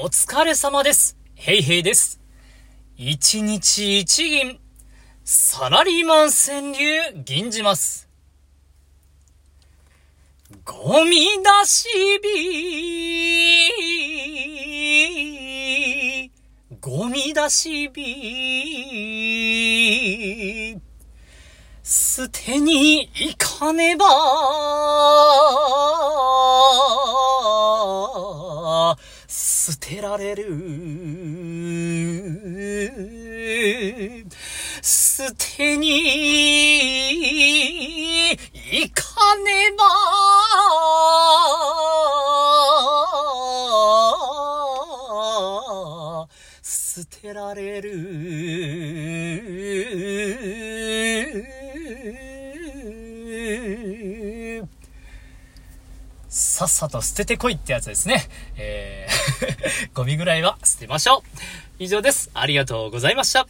お疲れ様です。ヘイヘイです。一日一銀、サラリーマン川柳、銀じます。ゴミ出し日、ゴミ出し日、捨てに行かねば、捨てられる。捨てに行かねば、捨てられる。さっさと捨ててこいってやつですね。えー、ゴミぐらいは捨てましょう。以上です。ありがとうございました。